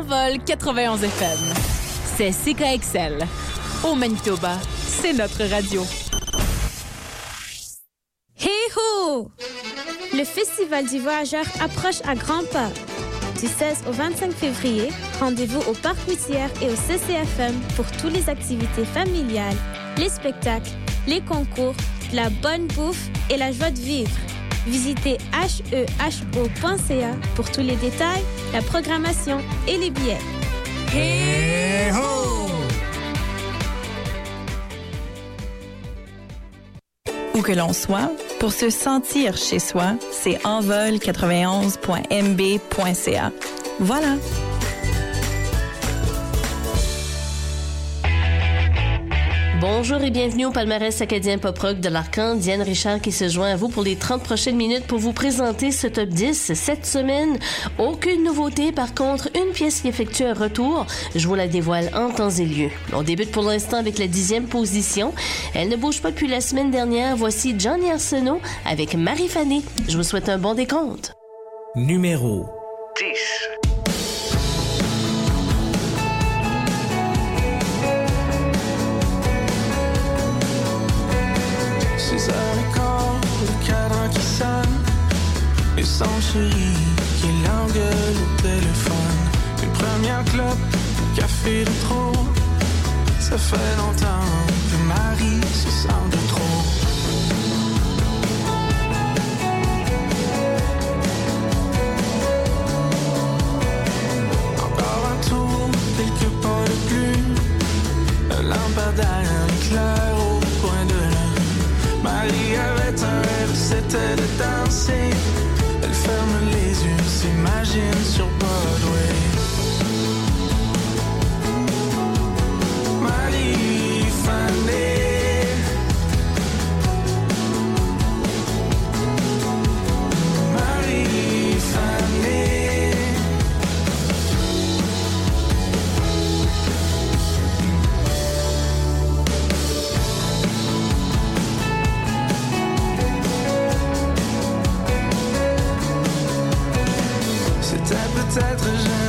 Envol 91 FM. C'est CKXL. Au Manitoba, c'est notre radio. Hey ho! Le Festival du Voyageur approche à grands pas. Du 16 au 25 février, rendez-vous au Parc Mutière et au CCFM pour toutes les activités familiales, les spectacles, les concours, la bonne bouffe et la joie de vivre. Visitez heho.ca pour tous les détails, la programmation et les billets. Où que l'on soit, pour se sentir chez soi, c'est envol91.mb.ca. Voilà. Bonjour et bienvenue au palmarès acadien pop rock de l'Arcan. Diane Richard qui se joint à vous pour les 30 prochaines minutes pour vous présenter ce top 10 cette semaine. Aucune nouveauté, par contre, une pièce qui effectue un retour. Je vous la dévoile en temps et lieu. On débute pour l'instant avec la dixième position. Elle ne bouge pas depuis la semaine dernière. Voici Johnny Arsenault avec Marie Fanny. Je vous souhaite un bon décompte. Numéro 10. Son chéri qui l'engueule au téléphone. Une première clope, café de trop. Ça fait longtemps que Marie se sent de trop. Encore un tour, quelques pas de plus. Un lampadaire éclair au coin de l'œil Marie avait un rêve, c'était de so bright. être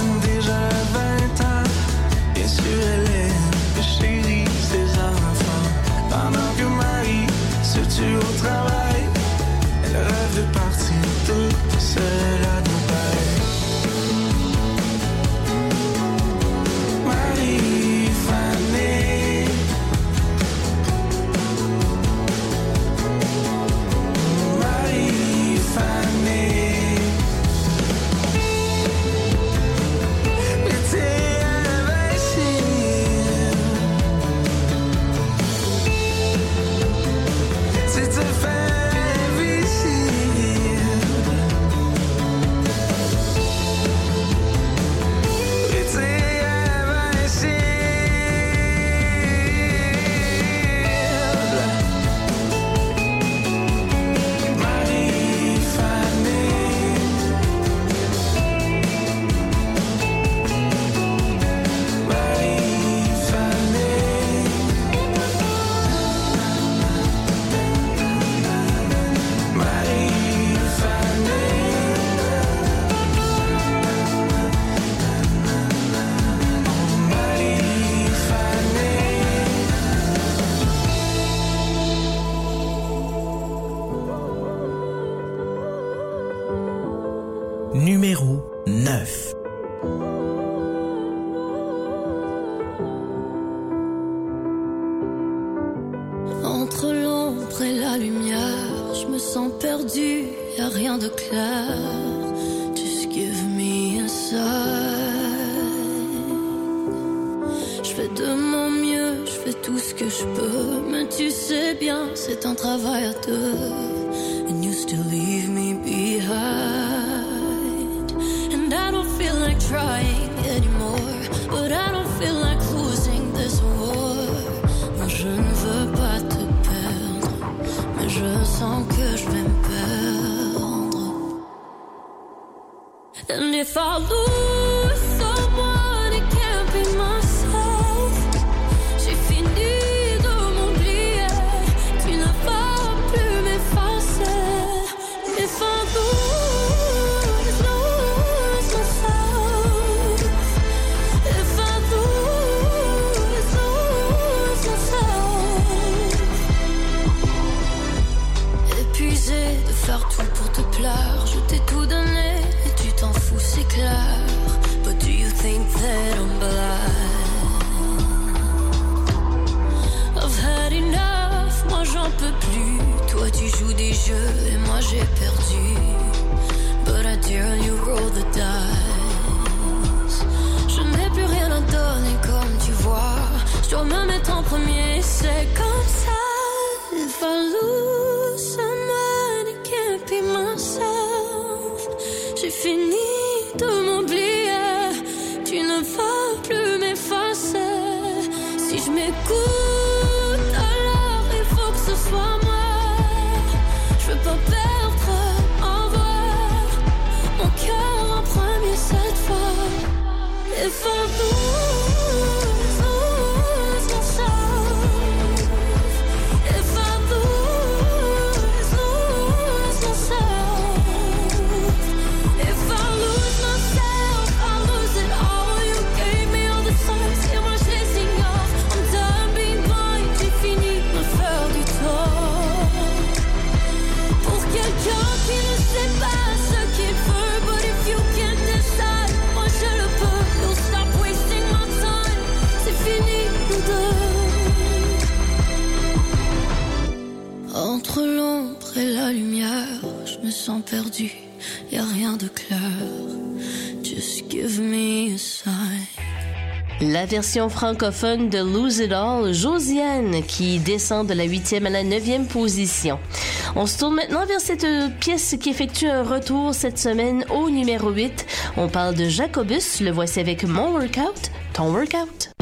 jeu et moi j'ai perdu. But I dear you roll the dice. Je n'ai plus rien à donner comme tu vois. Je dois me mettre en premier, c'est comme ça. Il. If I La version francophone de Lose It All, Josiane, qui descend de la 8e à la 9e position. On se tourne maintenant vers cette pièce qui effectue un retour cette semaine au numéro 8. On parle de Jacobus, le voici avec Mon Workout, Ton Workout.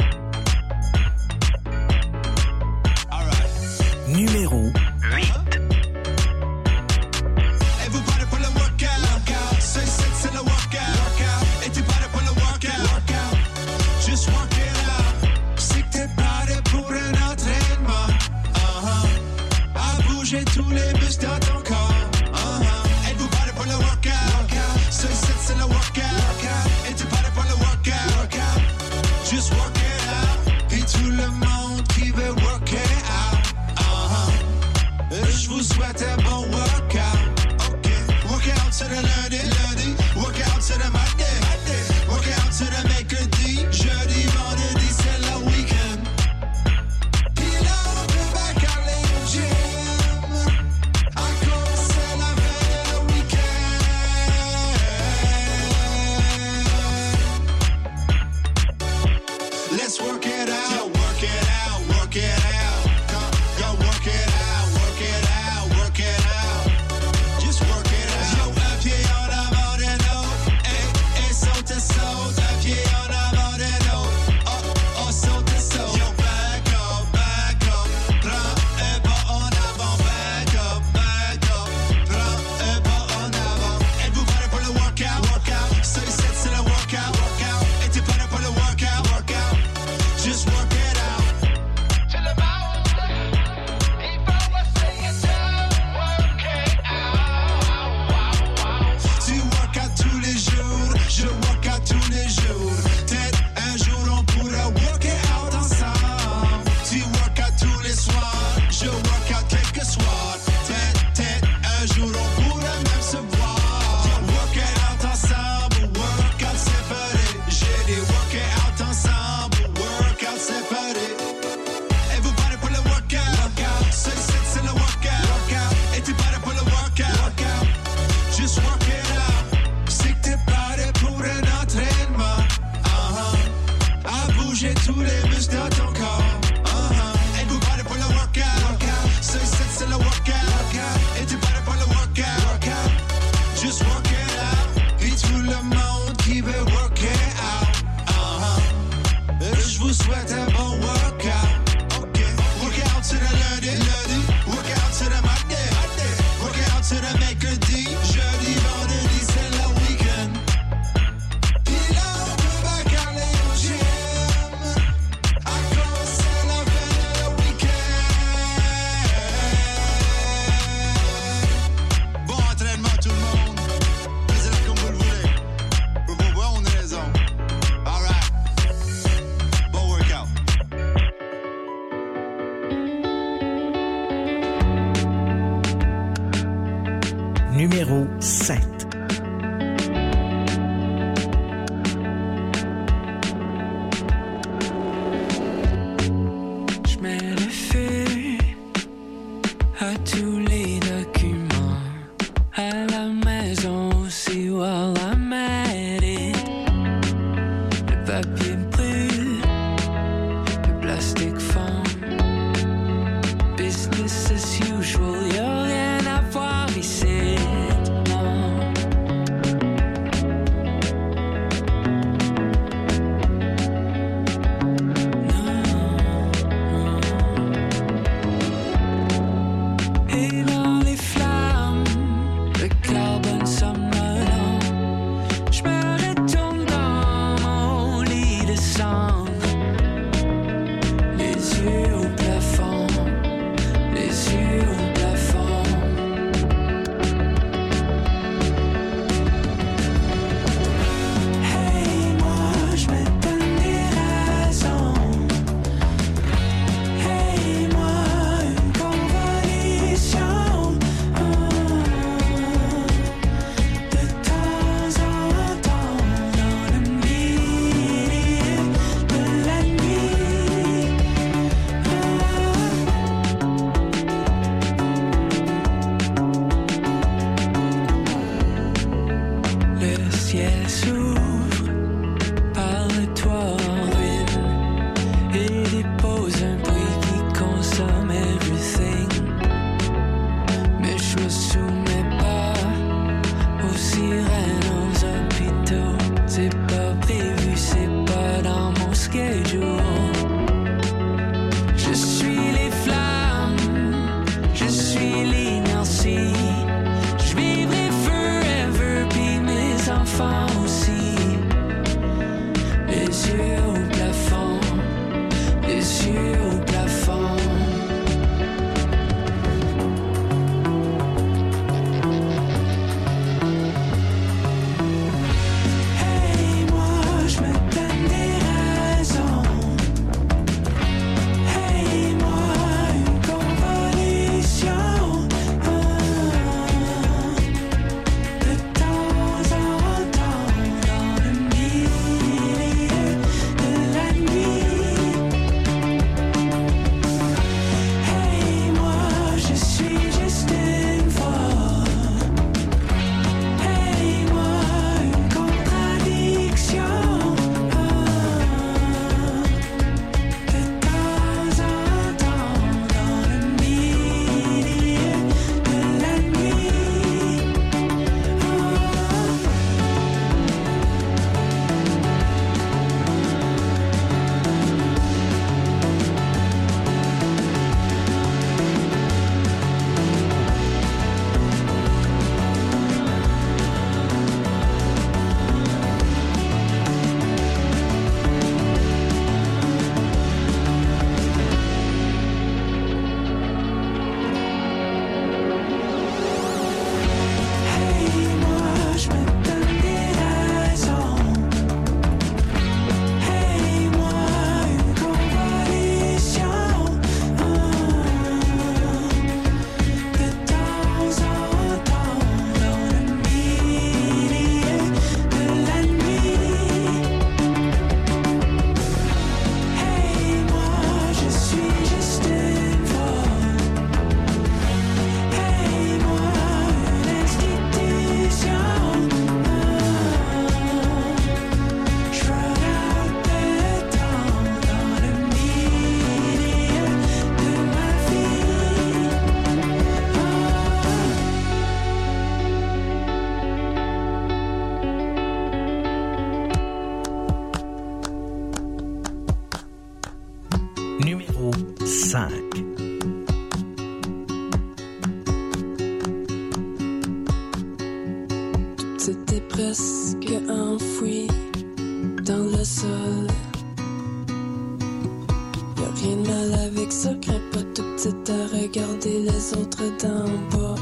Rien mal avec ça, crains pas tout petit à regarder les autres d'en bas.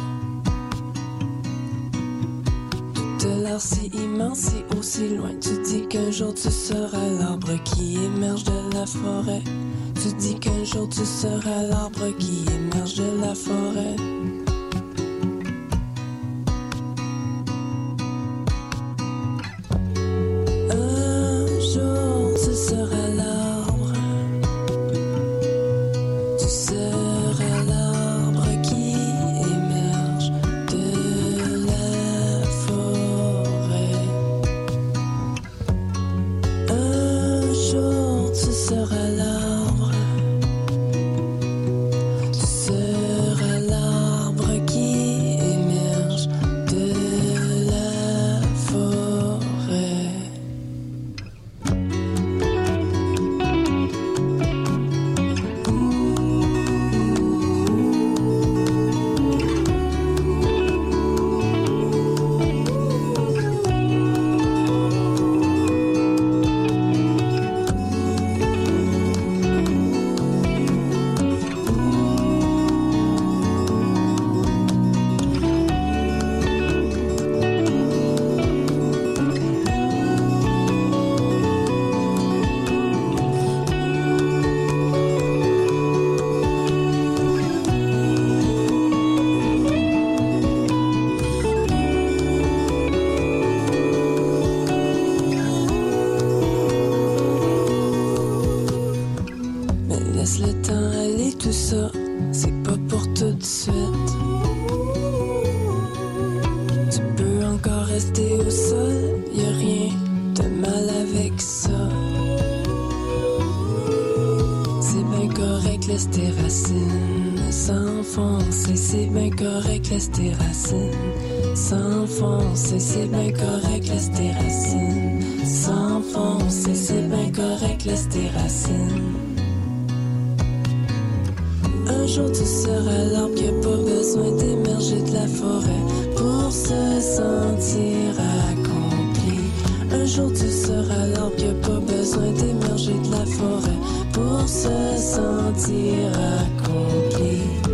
Tout l'air si immense, si haut, si loin. Tu dis qu'un jour tu seras l'arbre qui émerge de la forêt. Tu dis qu'un jour tu seras l'arbre qui émerge de la forêt. Rester au sol, y a rien de mal avec ça. C'est bien correct, laisse tes racines s'enfoncer. C'est bien correct, laisse tes racines s'enfoncer. C'est bien correct, laisse tes racines s'enfoncer. C'est bien correct, laisse tes racines. Un jour tu seras l'arbre qui a pas besoin d'émerger de la forêt pour se sentir accompli. Un jour tu seras l'arbre pas besoin d'émerger de la forêt pour se sentir accompli.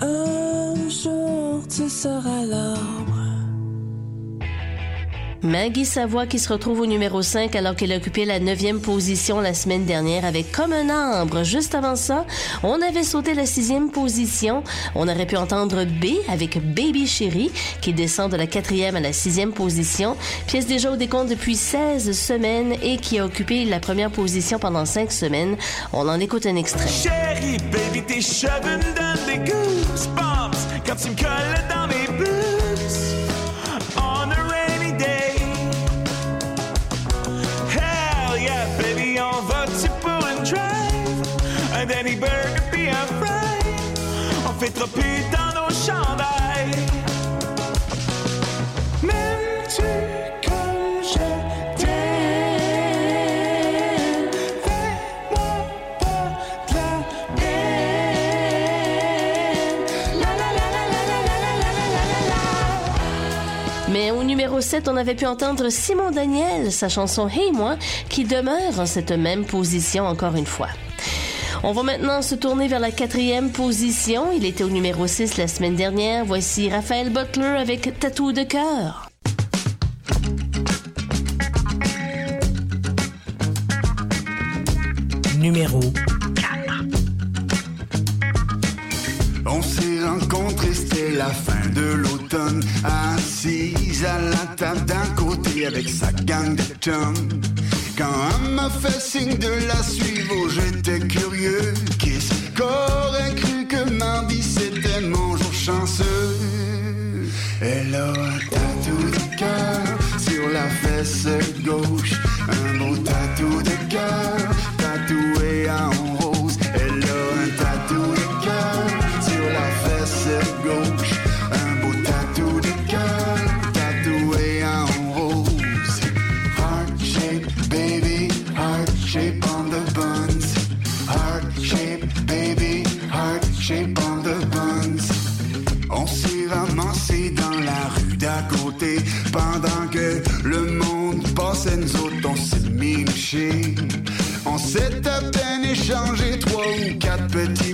Un jour tu seras l'arbre. Maggie Savoie qui se retrouve au numéro 5 alors qu'elle occupait la neuvième position la semaine dernière avec Comme un arbre. Juste avant ça, on avait sauté la sixième position. On aurait pu entendre B avec Baby Chérie qui descend de la quatrième à la sixième position. Pièce déjà au décompte depuis 16 semaines et qui a occupé la première position pendant 5 semaines. On en écoute un extrait. La la la la la. Mais au numéro 7, on avait pu entendre Simon Daniel, sa chanson Hey moi, qui demeure en cette même position encore une fois. On va maintenant se tourner vers la quatrième position. Il était au numéro 6 la semaine dernière. Voici Raphaël Butler avec Tatou de cœur. Numéro On s'est rencontrés, c'était la fin de l'automne. Assise à la table d'un côté avec sa gang de chums. Quand elle m'a fait signe de la suivre, j'étais curieux. Qu'est-ce qu'aurait cru que mardi c'était mon jour chanceux? Elle a un tatou de cœur sur la fesse gauche. Un beau tatou On s'est à peine échangé trois ou quatre petits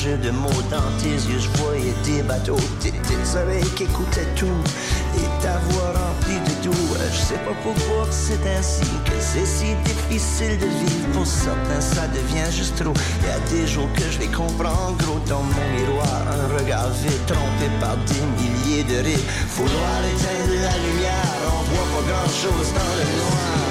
jeux de mots dans tes yeux, je voyais des bateaux, tes, tes oreilles qui écoutaient tout, et ta voix remplie de doux. Je sais pas pourquoi c'est ainsi, que c'est si difficile de vivre. Pour certains, ça devient juste trop. Y a des jours que je les comprends gros dans mon miroir, un regard vide, trompé par des milliers de rires. Vouloir éteindre la lumière, on voit pas grand chose dans le noir.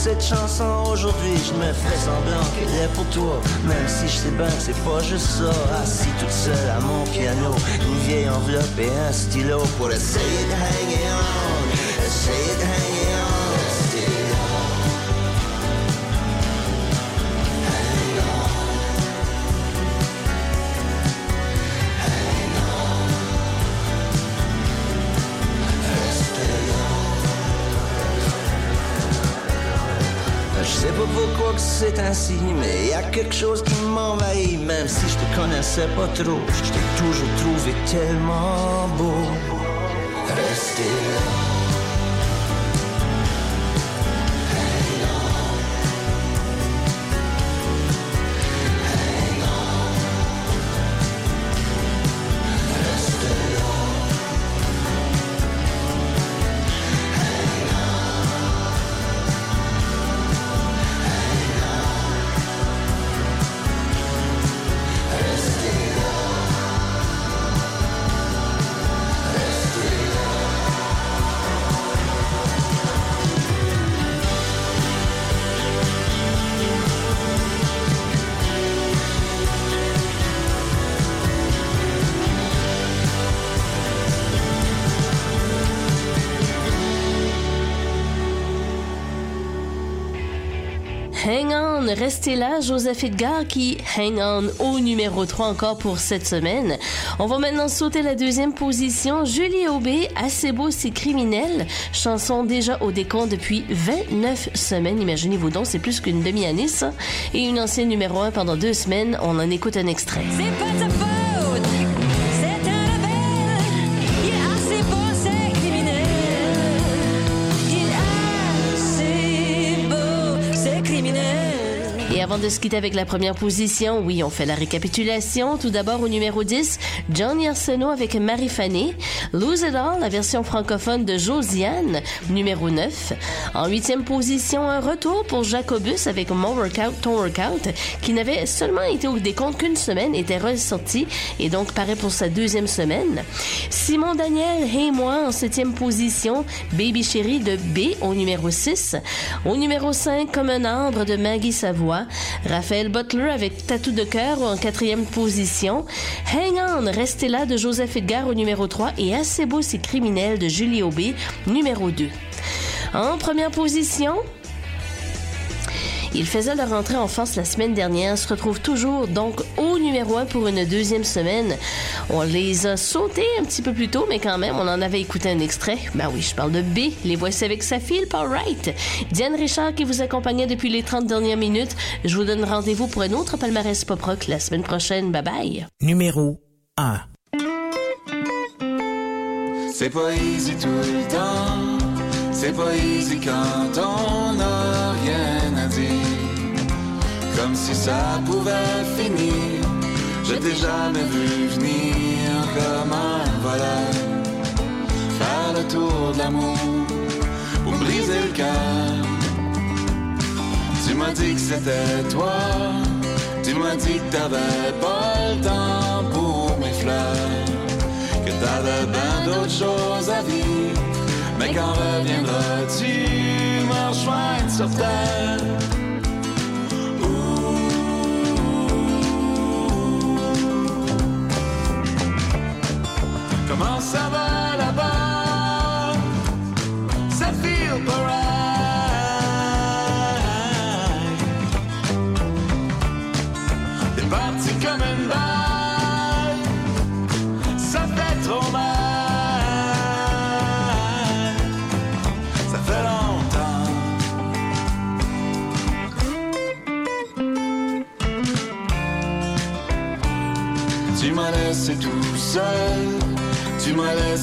Cette chanson aujourd'hui. Je me fais semblant qu'elle est pour toi, même si je sais bien que c'est pas juste ça. Assis toute seule à mon piano, une vieille enveloppe et un stylo pour essayer de hang on, essayer de hang c'est ainsi, mais y a quelque chose qui m'envahit, même si je te connaissais pas trop. Je t'ai toujours trouvé tellement beau. Restez là. Là, Joseph Edgar qui hang on au numéro 3 encore pour cette semaine. On va maintenant sauter la deuxième position. Julie Aubé, Assez beau, c'est criminel. Chanson déjà au décompte depuis 29 semaines. Imaginez-vous donc, c'est plus qu'une demi-année ça. Et une ancienne numéro 1 pendant deux semaines. On en écoute un extrait. Avant de se quitter avec la première position, oui, on fait la récapitulation. Tout d'abord, au numéro 10, Johnny Arsenault avec Marie Fanny. Lose It All, la version francophone de Josiane, numéro 9. En huitième position, un retour pour Jacobus avec Mon Workout, Ton Workout, qui n'avait seulement été au décompte qu'une semaine, était ressorti et donc paraît pour sa deuxième semaine. Simon Daniel, Hey Moi, en septième position. Baby Chérie de B au numéro 6. Au numéro 5, Comme un arbre de Maggie Savoie. Raphaël Butler avec Tatou de cœur en quatrième position. Hang On, Restez là de Joseph Edgar au numéro 3 et Assez beau, c'est criminel de Julie Aubé, numéro 2. En première position, il faisait leur entrée en France la semaine dernière, se retrouve toujours donc au numéro 1 pour une deuxième semaine. On les a sautés un petit peu plus tôt, mais quand même, on en avait écouté un extrait. Ben oui, je parle de B, les voici avec sa fille, Paul Wright. Diane Richard qui vous accompagnait depuis les 30 dernières minutes. Je vous donne rendez-vous pour un autre palmarès pop rock la semaine prochaine. Bye bye. Numéro 1. C'est pas easy tout le temps, c'est pas easy quand on n'a rien Comme si ça pouvait finir, je t'ai jamais vu venir comme un voleur. Faire le tour de l'amour pour briser le cœur. Tu m'as dit que c'était toi, tu m'as dit que t'avais pas le temps pour mes fleurs que t'avais bien d'autres choses à vivre. Mais quand reviendras-tu me rejoindre sur terre?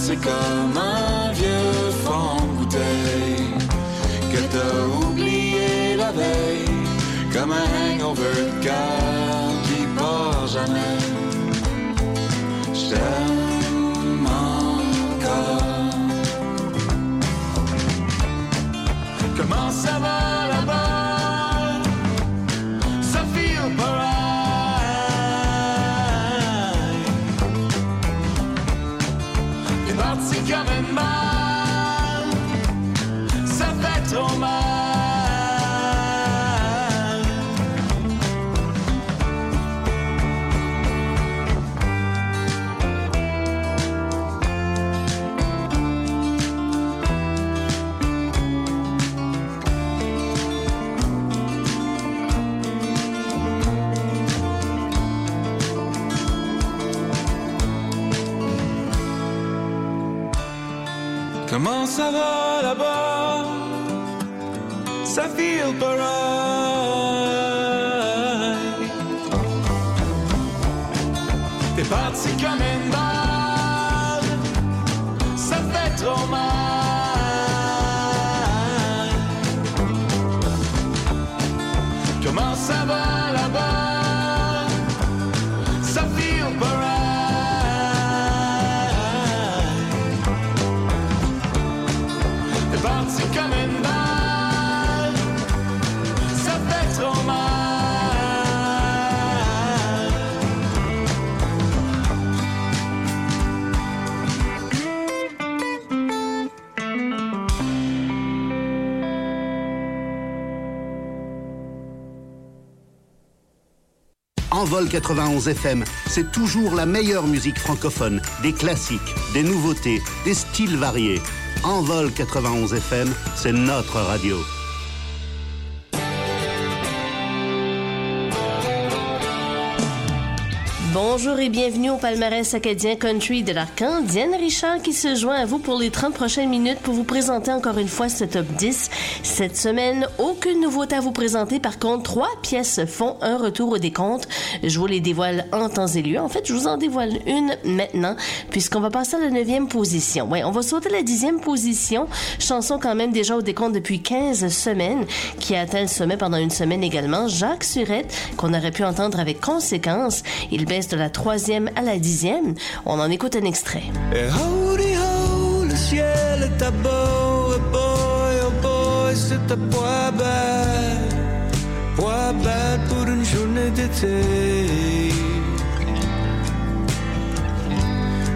M'as Comment ça Envol 91 FM, c'est toujours la meilleure musique francophone, des classiques, des nouveautés, des styles variés. Envol 91 FM, c'est notre radio. Bonjour et bienvenue au palmarès acadien country de l'Arcan. Diane Richard qui se joint à vous pour les 30 prochaines minutes pour vous présenter encore une fois ce top 10. Cette semaine, aucune nouveauté à vous présenter. Par contre, trois pièces font un retour au décompte. Je vous les dévoile en temps et lieu. En fait, je vous en dévoile une maintenant puisqu'on va passer à la neuvième position. Ouais, on va sauter la dixième position. Chanson quand même déjà au décompte depuis 15 semaines qui a atteint le sommet pendant une semaine également. Jacques Surette qu'on aurait pu entendre avec conséquence. Il baisse de la troisième à la dixième. On en écoute un extrait. À poids bête, poids bête pour une journée d'été.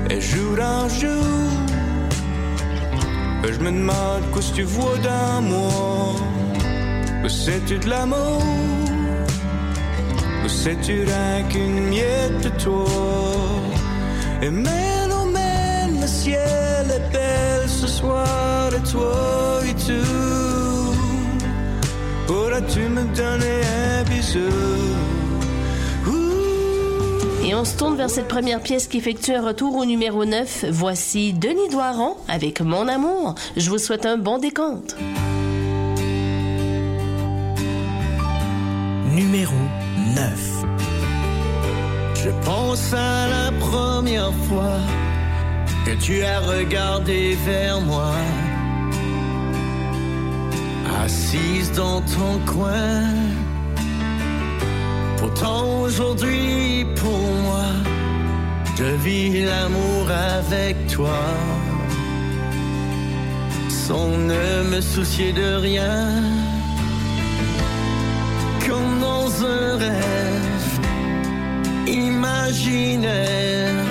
Et jour en jour, je me demande qu'est-ce que tu vois dans moi. C'est-tu de l'amour? Ou sais-tu rien qu'une miette de toi? Et mène, me donner un bisou Et on se tourne vers cette première pièce qui effectue un retour au numéro 9. Voici Denis Doiron avec Mon amour. Je vous souhaite un bon décompte. Numéro 9. Je pense à la première fois que tu as regardé vers moi, assise dans ton coin. Pourtant aujourd'hui pour moi, je vis l'amour avec toi. Sans ne me soucier de rien, comme dans un rêve imaginaire.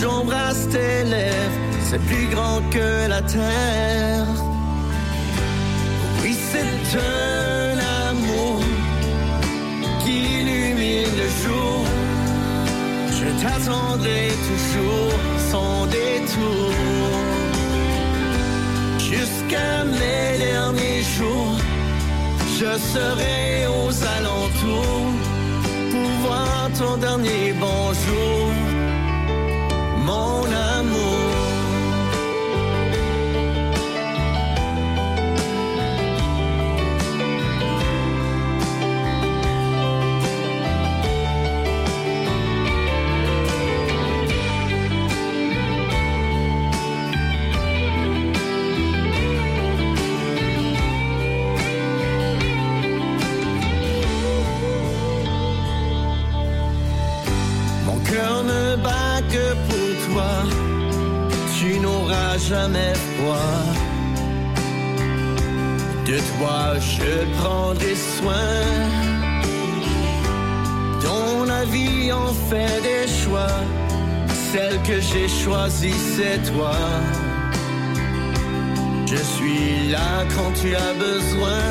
J'embrasse tes lèvres, c'est plus grand que la terre. Un amour qui illumine le jour. Je t'attendrai toujours sans détour. Jusqu'à mes derniers jours, je serai aux alentours pour voir ton dernier bonjour, mon amour. Jamais froid. De toi je prendrai soin. Dans la vie on fait des choix, celle que j'ai choisie c'est toi. Je suis là quand tu as besoin,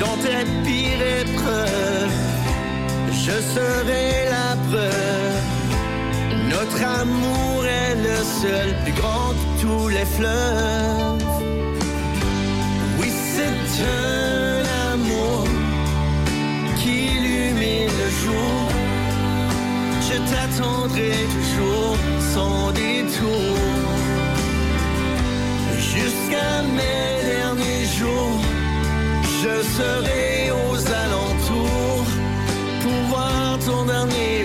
dans tes pires épreuves je serai la preuve. Notre amour est le seul, plus grand que tous les fleuves. Oui, c'est un amour qui illumine le jour. Je t'attendrai toujours sans détour. Jusqu'à mes derniers jours, je serai aux alentours pour voir ton dernier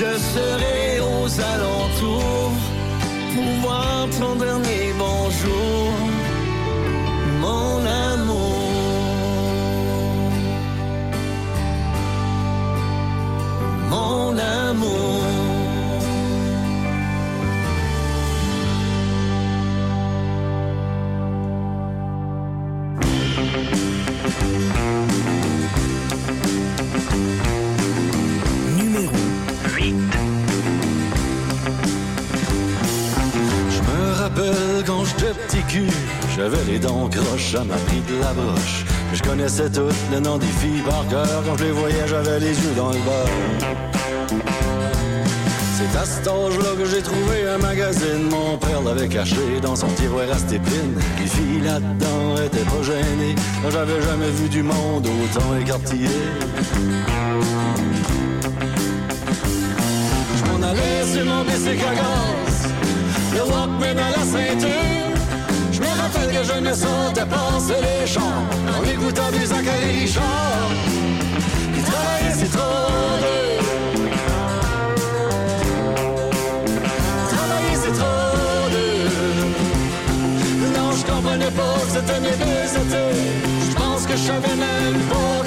je serai aux alentours pour voir ton dernier bonjour, mon amour. Mon amour. J'étais petit cul, j'avais les dents croches, ça m'a pris de la broche. Je connaissais tout le nom des filles par cœur, quand je les voyais, j'avais les yeux dans le beurre. C'est à cet âge-là que j'ai trouvé un magazine. Mon père l'avait caché dans son tiroir à stépine. Les filles là-dedans étaient pas gênées. J'avais jamais vu du monde autant écartillé. Je m'en allais sur mon bicycle à le Walkman à la ceinture. Je me rappelle que je j'aimais ça dépasser les champs en écoutant du Zachary Richard. Puis travailler c'est trop dur. Travailler c'est trop dur. Non, je comprenais pas c'était mes deux étés. Je pense que je savais même pas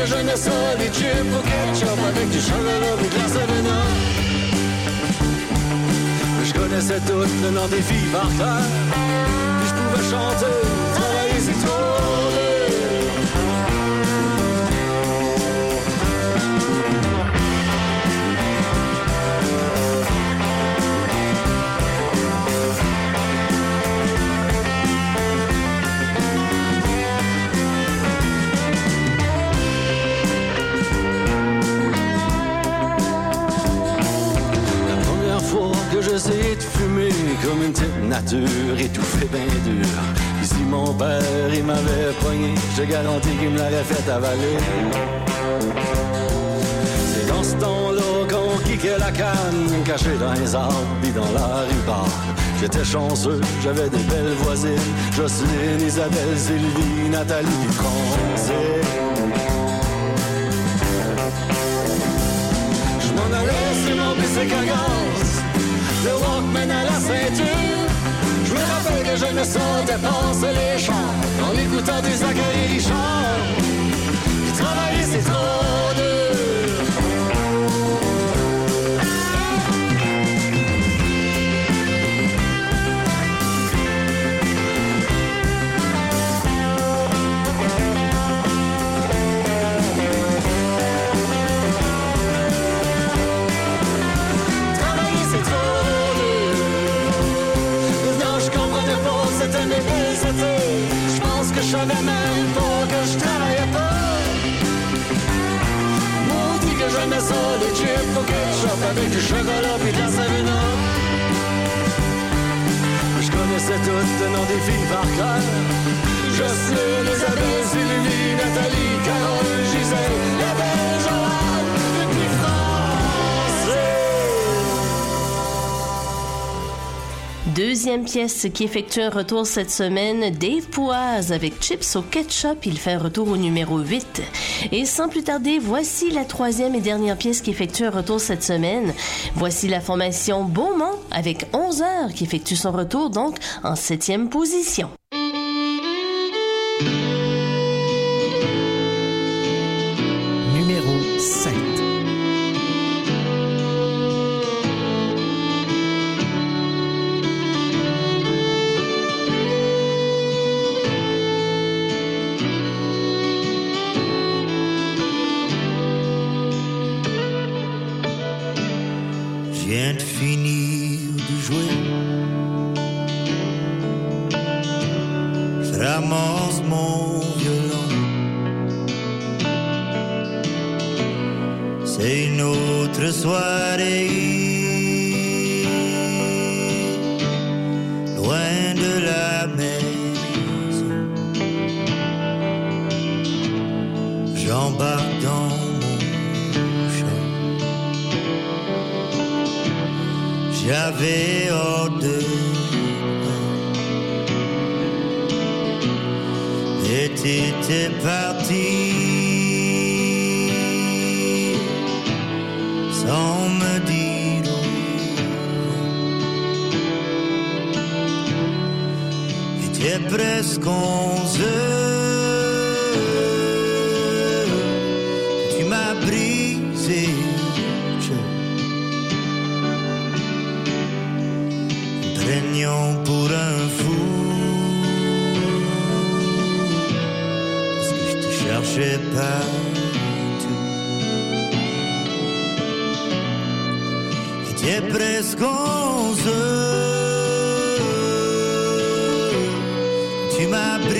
Les chips au ketchup avec du chocolat et de la 7-Up. Je connaissais tout le nom des filles par cœur. Puis je pouvais chanter, travailler c'est trop une petite nature étouffée bien dur. Ici mon père, il m'avait pogné, je garantis qu'il me l'aurait fait avaler. C'est dans ce temps-là qu'on kickait la canne, caché dans les arbres puis dans la rue bar. J'étais chanceux, j'avais des belles voisines, Jocelyne, Isabelle, Sylvie, Nathalie Francine. Je m'en allais sur mon bicycle à gaz, le Walkman à la ceinture. Je me rappelle que je me sentais passer les champs en écoutant du Zachary Richard. Travailler c'est trop les chips au ketchup avec du chocolat puis de la 7-Up. Je connaissais tout le nom des filles par cœur. Jocelyne, Isabelle, Sylvie, Nathalie, Carole, Gisèle, la belle Deuxième pièce qui effectue un retour cette semaine, Dave Pouaz avec Chips au ketchup. Il fait un retour au numéro 8. Et sans plus tarder, voici la troisième et dernière pièce qui effectue un retour cette semaine. Voici la formation Beaumont avec 11 heures qui effectue son retour donc en septième position. Tu m'as brisé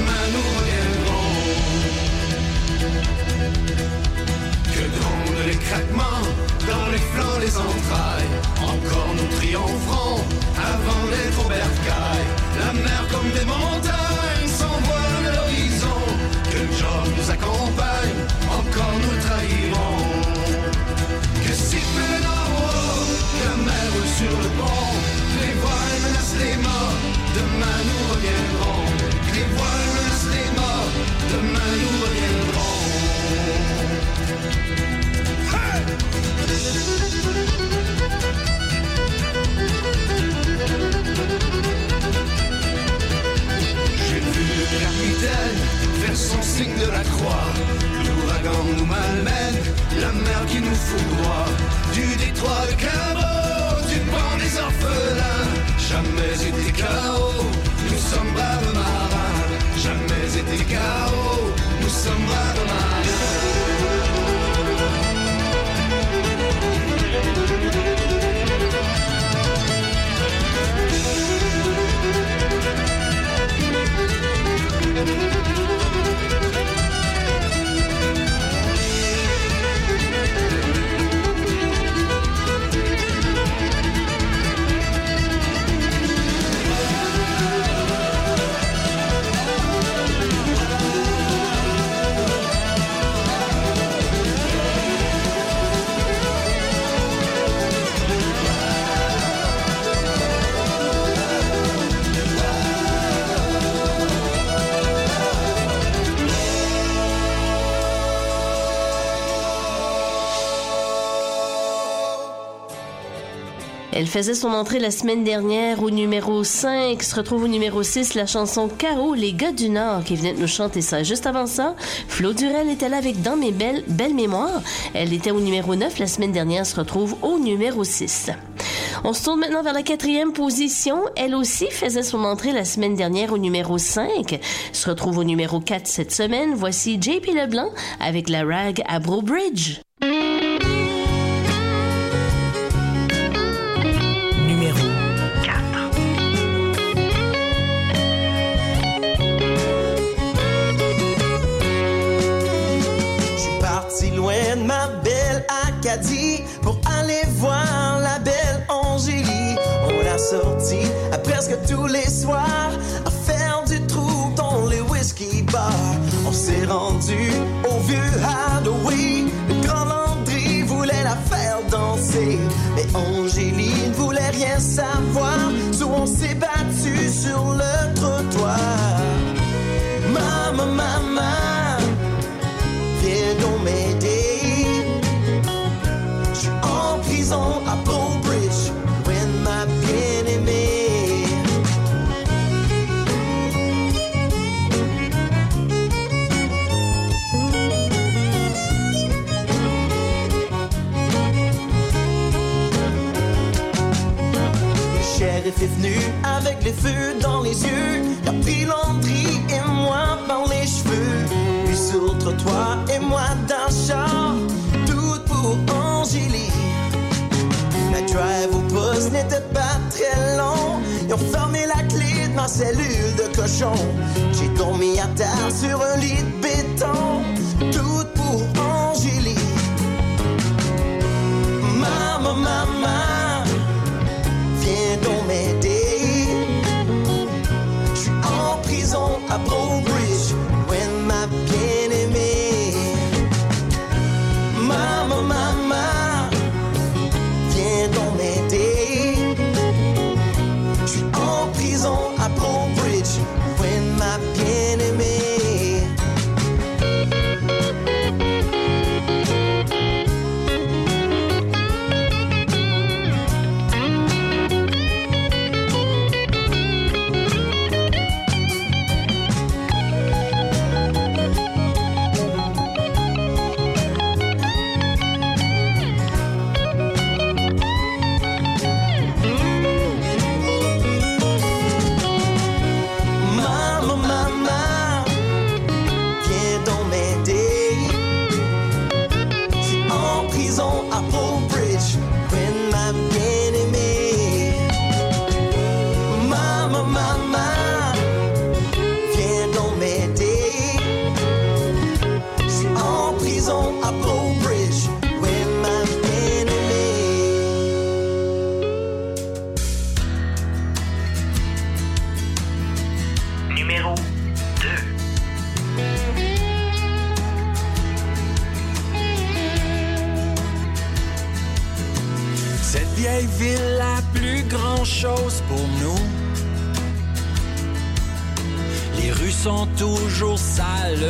demain de la croix. L'ouragan nous malmène, la mer qui nous foudroie. Du détroit de Cabo, du banc des orphelins. Jamais été chaos, nous sommes braves marins. Jamais été chaos, nous sommes braves Elle faisait son entrée la semaine dernière au numéro 5. Se retrouve au numéro 6 la chanson Caro, les gars du Nord, qui venait de nous chanter ça. Juste avant ça, Flo Durel était là avec Dans mes belles, belles mémoires. Elle était au numéro 9 la semaine dernière, se retrouve au numéro 6. On se tourne maintenant vers la quatrième position. Elle aussi faisait son entrée la semaine dernière au numéro 5. Se retrouve au numéro 4 cette semaine. Voici JP Leblanc avec la rag à Bridge. Les soirs à faire du trou dans les whisky bars. On s'est rendu au vieux Halloween. Le grand Landry voulait la faire danser, mais Angélie ne voulait rien savoir. So on s'est battu sur le les dans les yeux. Il a pris et moi par les cheveux. Puis sur trottoir et moi le char. Tout pour Angélie. La drive au poste n'était pas très long. Ils ont fermé la clé de ma cellule de cochon. J'ai dormi à terre sur un lit de béton. Tout pour Angélie. Maman, maman, viens donc prison à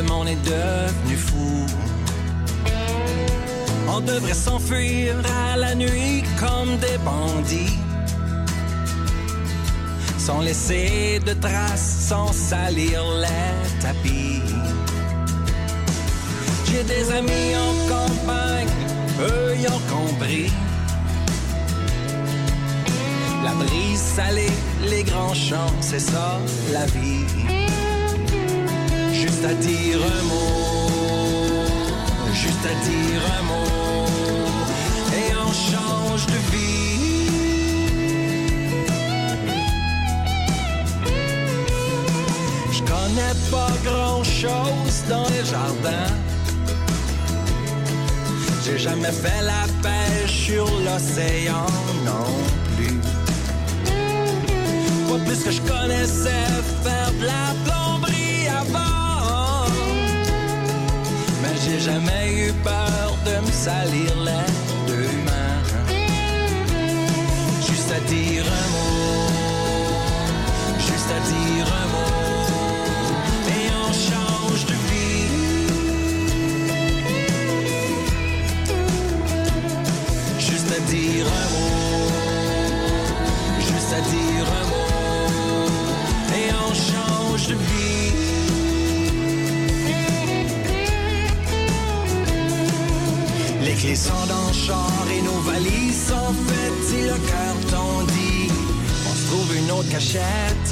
le est devenu fou. On devrait s'enfuir à la nuit comme des bandits. Sans laisser de traces, sans salir les tapis. J'ai des amis en campagne, eux y ont compris. La brise salée, les grands champs, c'est ça la vie. Juste à dire un mot, juste à dire un mot, et on change de vie. Je connais pas grand chose dans les jardins. J'ai jamais fait la pêche sur l'océan non plus. Pas plus que je connaissais faire de la plomberie j'ai jamais eu peur de me salir les deux mains. Juste à dire un mot, juste à dire un mot, et on change de vie. Juste à dire un mot, juste à dire un mot, et on change de vie. Clés sont dans le char et nos valises sont faites si le cœur t'en dit. On se trouve une autre cachette.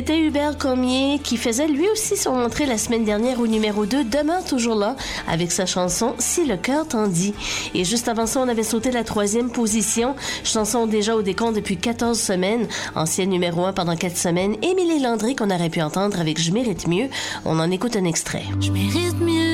C'était Hubert Cormier qui faisait lui aussi son entrée la semaine dernière au numéro 2, demeure toujours là avec sa chanson Si le cœur t'en dit. Et juste avant ça, on avait sauté la troisième position, chanson déjà au décompte depuis 14 semaines, ancienne numéro 1 pendant 4 semaines, Émilie Landry qu'on aurait pu entendre avec Je mérite mieux. On en écoute un extrait. Je mérite mieux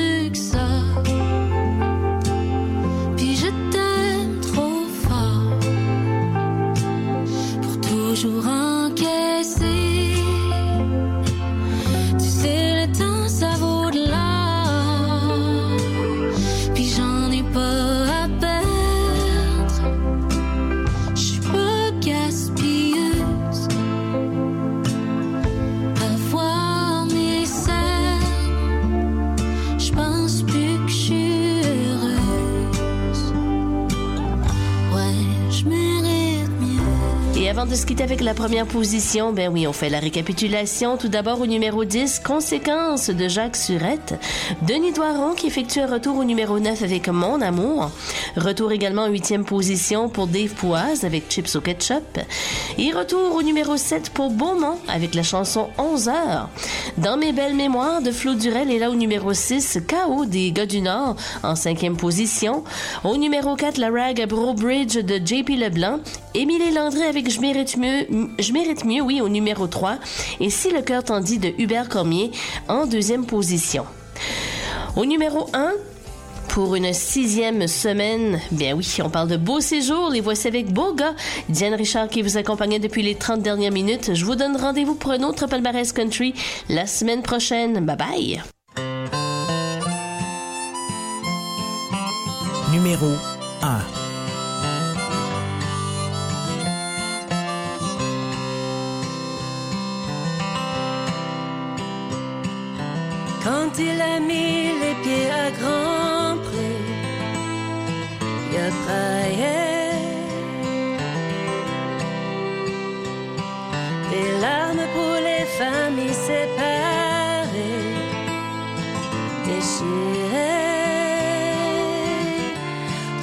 se quitter avec la première position, ben oui, on fait la récapitulation. Tout d'abord au numéro 10, Conséquence de Jacques Surette. Denis Doiron qui effectue un retour au numéro 9 avec Mon Amour. Retour également en huitième position pour Dave Poise avec Chips au ketchup. Et retour au numéro 7 pour Beaumont avec la chanson 11 heures. Dans mes belles mémoires de Flo Durel est là au numéro 6, KO des gars du Nord en cinquième position. Au numéro 4, la rag à Bridge de JP Leblanc. Émilie Landry avec Je mérite mieux, Je mérite mieux, oui, au numéro 3. Et Si le cœur t'en dit de Hubert Cormier en deuxième position. Au numéro 1, pour une sixième semaine. Bien oui, on parle de beau séjour. Les voici avec Boga. Diane Richard qui vous accompagnait depuis les 30 dernières minutes. Je vous donne rendez-vous pour un autre palmarès country la semaine prochaine. Bye bye. Numéro 1. Quand il a mis les pieds à Grand il a braillé. Des larmes pour les familles séparées, déchirées.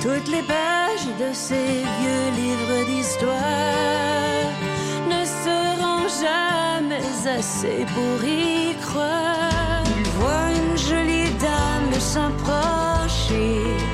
Toutes les pages de ces vieux livres d'histoire ne seront jamais assez pour y croire. S'approcher